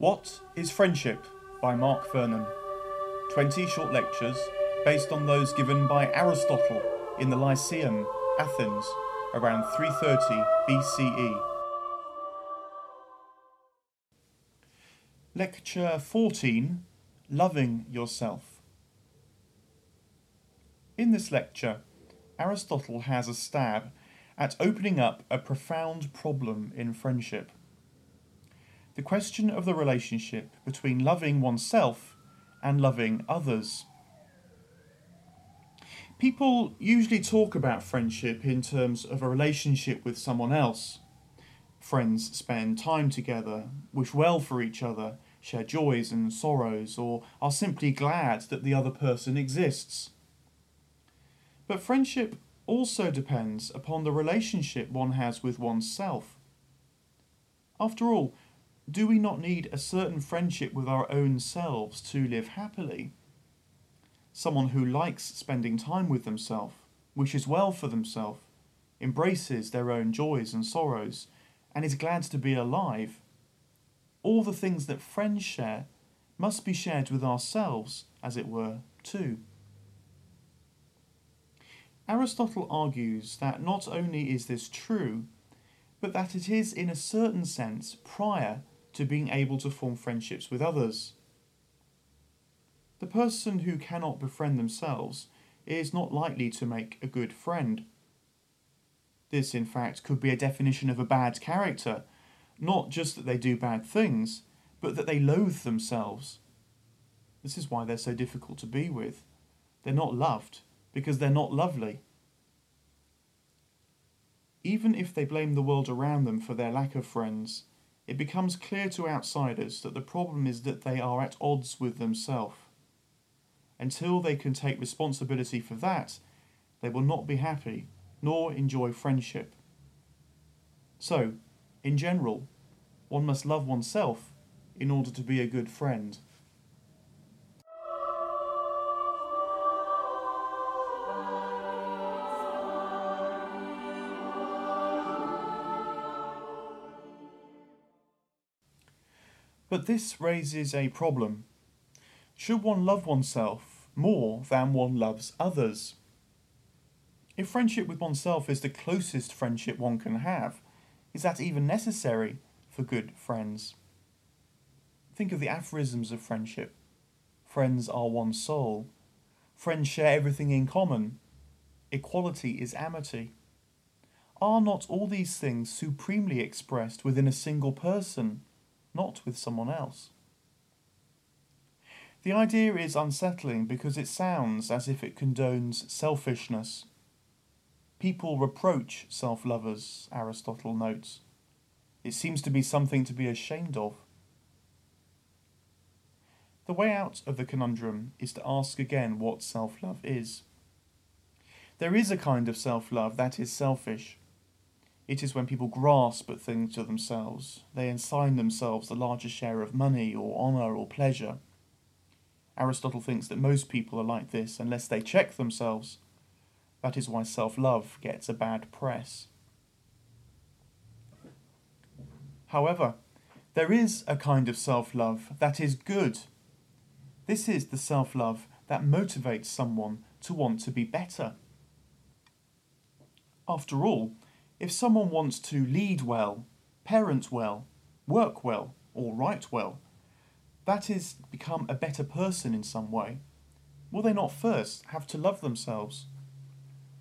What is Friendship by Mark Vernon. 20 short lectures based on those given by Aristotle in the Lyceum, Athens, around 330 BCE. Lecture 14 Loving Yourself. In this lecture, Aristotle has a stab at opening up a profound problem in friendship the question of the relationship between loving oneself and loving others. People usually talk about friendship in terms of a relationship with someone else. Friends spend time together, wish well for each other, share joys and sorrows, or are simply glad that the other person exists. But friendship also depends upon the relationship one has with oneself. After all, do we not need a certain friendship with our own selves to live happily? Someone who likes spending time with themselves, wishes well for themselves, embraces their own joys and sorrows, and is glad to be alive. All the things that friends share must be shared with ourselves, as it were, too. Aristotle argues that not only is this true, but that it is in a certain sense prior to being able to form friendships with others. The person who cannot befriend themselves is not likely to make a good friend. This, in fact, could be a definition of a bad character, not just that they do bad things, but that they loathe themselves. This is why they're so difficult to be with. They're not loved because they're not lovely. Even if they blame the world around them for their lack of friends, it becomes clear to outsiders that the problem is that they are at odds with themselves. Until they can take responsibility for that, they will not be happy nor enjoy friendship. So, in general, one must love oneself in order to be a good friend. But this raises a problem. Should one love oneself more than one loves others? If friendship with oneself is the closest friendship one can have, is that even necessary for good friends? Think of the aphorisms of friendship. Friends are one soul. Friends share everything in common. Equality is amity. Are not all these things supremely expressed within a single person? Not with someone else. The idea is unsettling because it sounds as if it condones selfishness. People reproach self lovers, Aristotle notes. It seems to be something to be ashamed of. The way out of the conundrum is to ask again what self love is. There is a kind of self love that is selfish. It is when people grasp at things to themselves, they assign themselves the larger share of money or honour or pleasure. Aristotle thinks that most people are like this unless they check themselves. That is why self love gets a bad press. However, there is a kind of self love that is good. This is the self love that motivates someone to want to be better. After all, if someone wants to lead well, parent well, work well, or write well, that is, become a better person in some way, will they not first have to love themselves?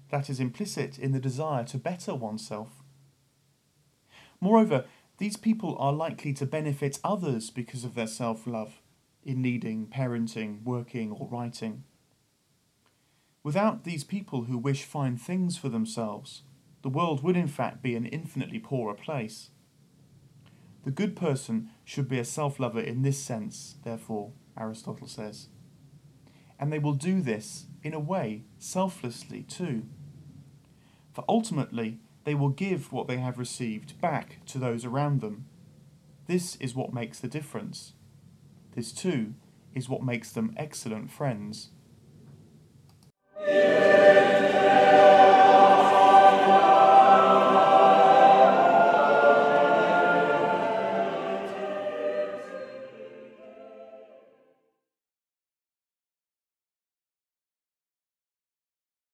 That is implicit in the desire to better oneself. Moreover, these people are likely to benefit others because of their self love in leading, parenting, working, or writing. Without these people who wish fine things for themselves, the world would in fact be an infinitely poorer place. The good person should be a self lover in this sense, therefore, Aristotle says. And they will do this, in a way, selflessly too. For ultimately, they will give what they have received back to those around them. This is what makes the difference. This too is what makes them excellent friends. Yeah.